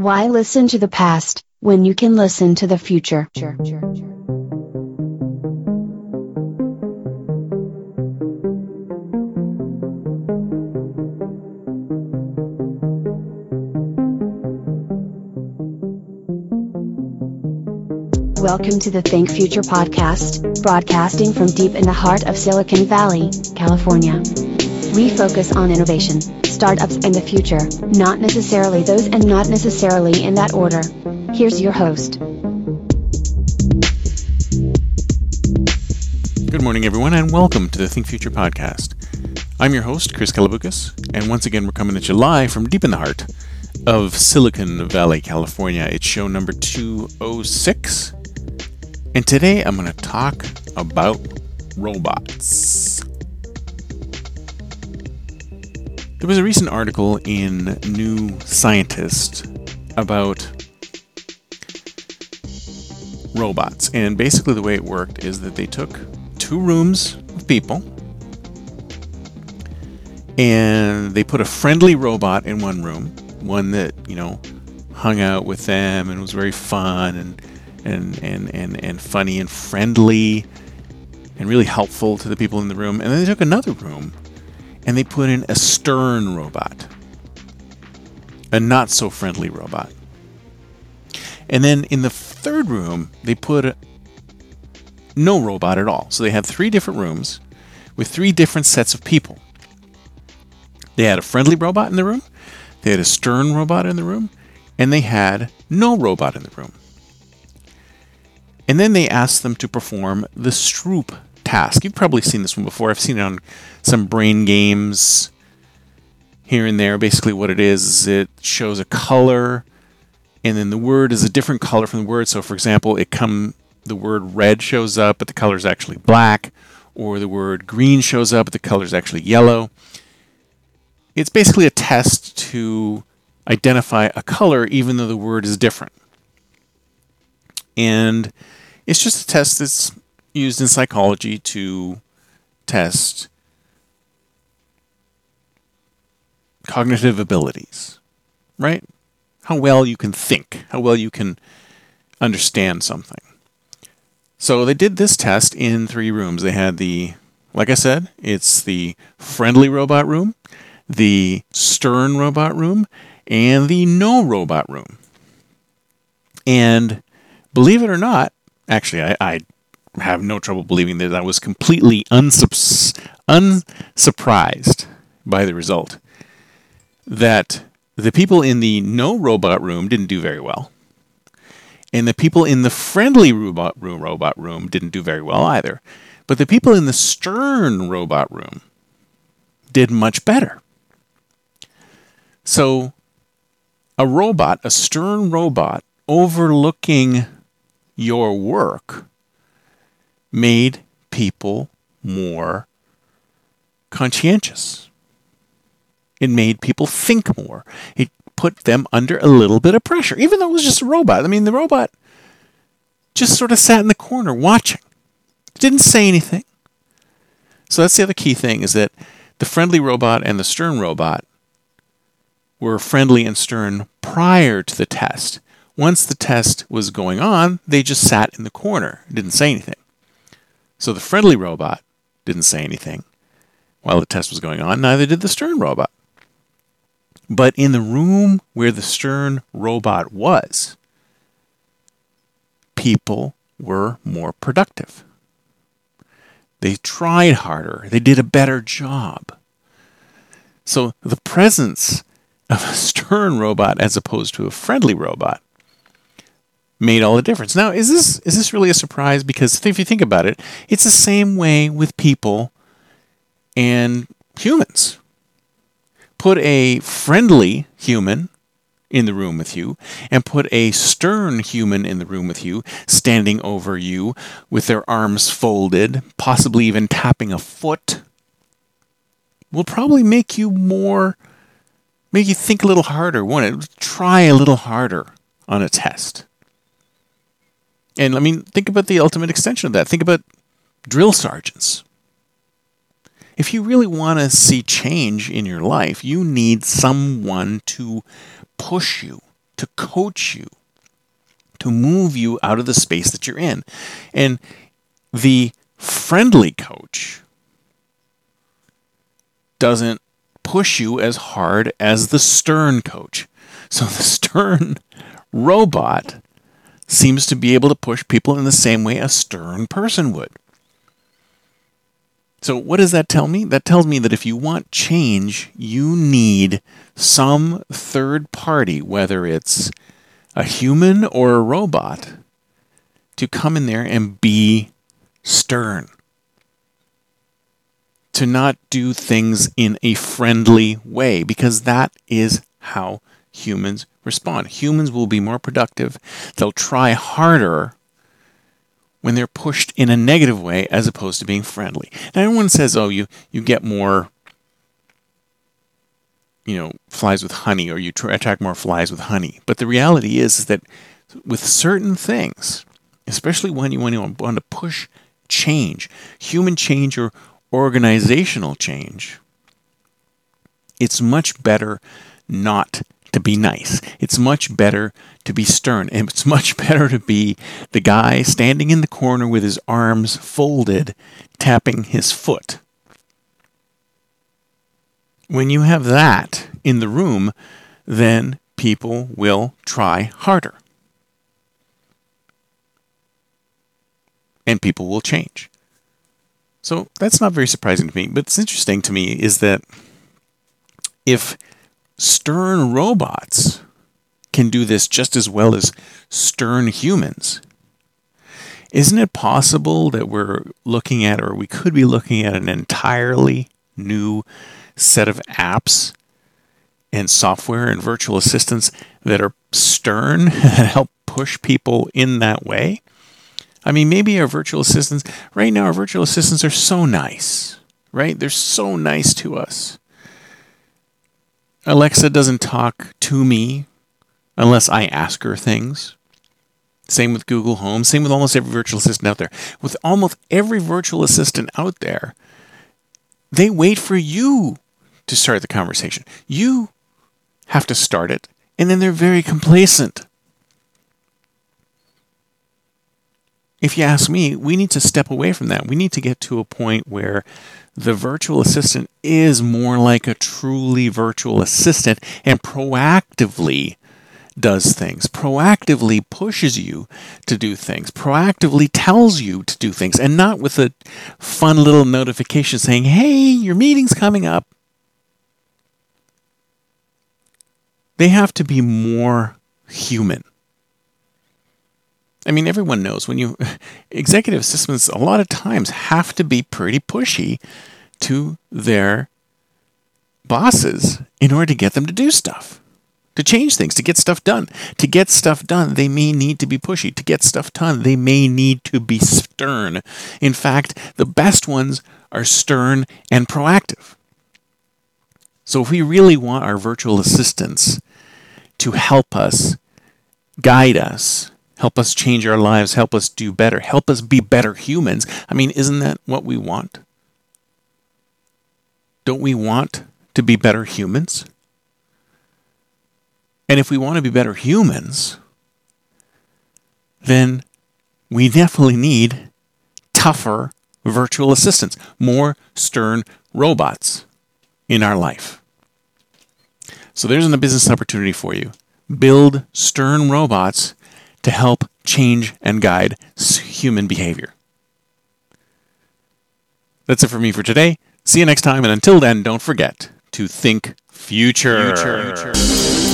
Why listen to the past when you can listen to the future? Welcome to the Think Future podcast, broadcasting from deep in the heart of Silicon Valley, California. We focus on innovation, startups, and the future, not necessarily those and not necessarily in that order. Here's your host. Good morning, everyone, and welcome to the Think Future podcast. I'm your host, Chris Kalaboukis, and once again, we're coming at you live from deep in the heart of Silicon Valley, California. It's show number 206, and today I'm going to talk about robots. There was a recent article in New Scientist about robots, and basically the way it worked is that they took two rooms of people and they put a friendly robot in one room, one that, you know, hung out with them and was very fun and and, and, and, and funny and friendly and really helpful to the people in the room. And then they took another room and they put in a stern robot, a not so friendly robot. And then in the third room, they put no robot at all. So they had three different rooms with three different sets of people. They had a friendly robot in the room, they had a stern robot in the room, and they had no robot in the room. And then they asked them to perform the Stroop task. You've probably seen this one before. I've seen it on some brain games here and there. Basically, what it is is it shows a color, and then the word is a different color from the word. So, for example, it come the word red shows up, but the color is actually black, or the word green shows up, but the color is actually yellow. It's basically a test to identify a color, even though the word is different. And it's just a test that's used in psychology to test cognitive abilities, right? How well you can think, how well you can understand something. So they did this test in three rooms. They had the, like I said, it's the friendly robot room, the stern robot room, and the no robot room. And believe it or not, actually, I, I have no trouble believing that I was completely unsup- unsurprised by the result. That the people in the no robot room didn't do very well, and the people in the friendly robot room, robot room didn't do very well either. But the people in the stern robot room did much better. So, a robot, a stern robot, overlooking your work made people more conscientious. It made people think more. It put them under a little bit of pressure, even though it was just a robot. I mean, the robot just sort of sat in the corner watching, didn't say anything. So that's the other key thing is that the friendly robot and the stern robot were friendly and stern prior to the test. Once the test was going on, they just sat in the corner, didn't say anything. So the friendly robot didn't say anything while the test was going on, neither did the stern robot. But in the room where the stern robot was, people were more productive. They tried harder, they did a better job. So the presence of a stern robot as opposed to a friendly robot made all the difference. Now, is this is this really a surprise? Because if you think about it, it's the same way with people and humans. Put a friendly human in the room with you and put a stern human in the room with you, standing over you with their arms folded, possibly even tapping a foot, will probably make you more, make you think a little harder, want to try a little harder on a test. And I mean, think about the ultimate extension of that. Think about drill sergeants. If you really want to see change in your life, you need someone to push you, to coach you, to move you out of the space that you're in. And the friendly coach doesn't push you as hard as the stern coach. So the stern robot seems to be able to push people in the same way a stern person would. So, what does that tell me? That tells me that if you want change, you need some third party, whether it's a human or a robot, to come in there and be stern. To not do things in a friendly way, because that is how humans respond. Humans will be more productive, they'll try harder when they're pushed in a negative way as opposed to being friendly. Now everyone says, "Oh, you you get more you know, flies with honey or you attract more flies with honey." But the reality is, is that with certain things, especially when you, when you want to push change, human change or organizational change, it's much better not to be nice. It's much better to be stern. And it's much better to be the guy standing in the corner with his arms folded, tapping his foot. When you have that in the room, then people will try harder. And people will change. So that's not very surprising to me. But it's interesting to me is that if stern robots can do this just as well as stern humans. Isn't it possible that we're looking at, or we could be looking at, an entirely new set of apps and software and virtual assistants that are stern and help push people in that way? I mean, maybe our virtual assistants, right now, our virtual assistants are so nice, right? They're so nice to us. Alexa doesn't talk to me unless I ask her things. Same with Google Home. Same with almost every virtual assistant out there. With almost every virtual assistant out there, they wait for you to start the conversation. You have to start it, and then they're very complacent. If you ask me, we need to step away from that. We need to get to a point where the virtual assistant is more like a truly virtual assistant and proactively does things, proactively pushes you to do things, proactively tells you to do things, and not with a fun little notification saying, hey, your meeting's coming up. They have to be more human. I mean, everyone knows when you executive assistants a lot of times have to be pretty pushy to their bosses in order to get them to do stuff, to change things, to get stuff done. To get stuff done, they may need to be pushy. To get stuff done, they may need to be stern. In fact, the best ones are stern and proactive. So if we really want our virtual assistants to help us, guide us, help us change our lives, help us do better, help us be better humans. I mean, isn't that what we want? Don't we want to be better humans? And if we want to be better humans, then we definitely need tougher virtual assistants, more stern robots in our life. So there's a business opportunity for you. Build stern robots to help change and guide human behavior. That's it for me for today. See you next time, and until then, don't forget to think future. future.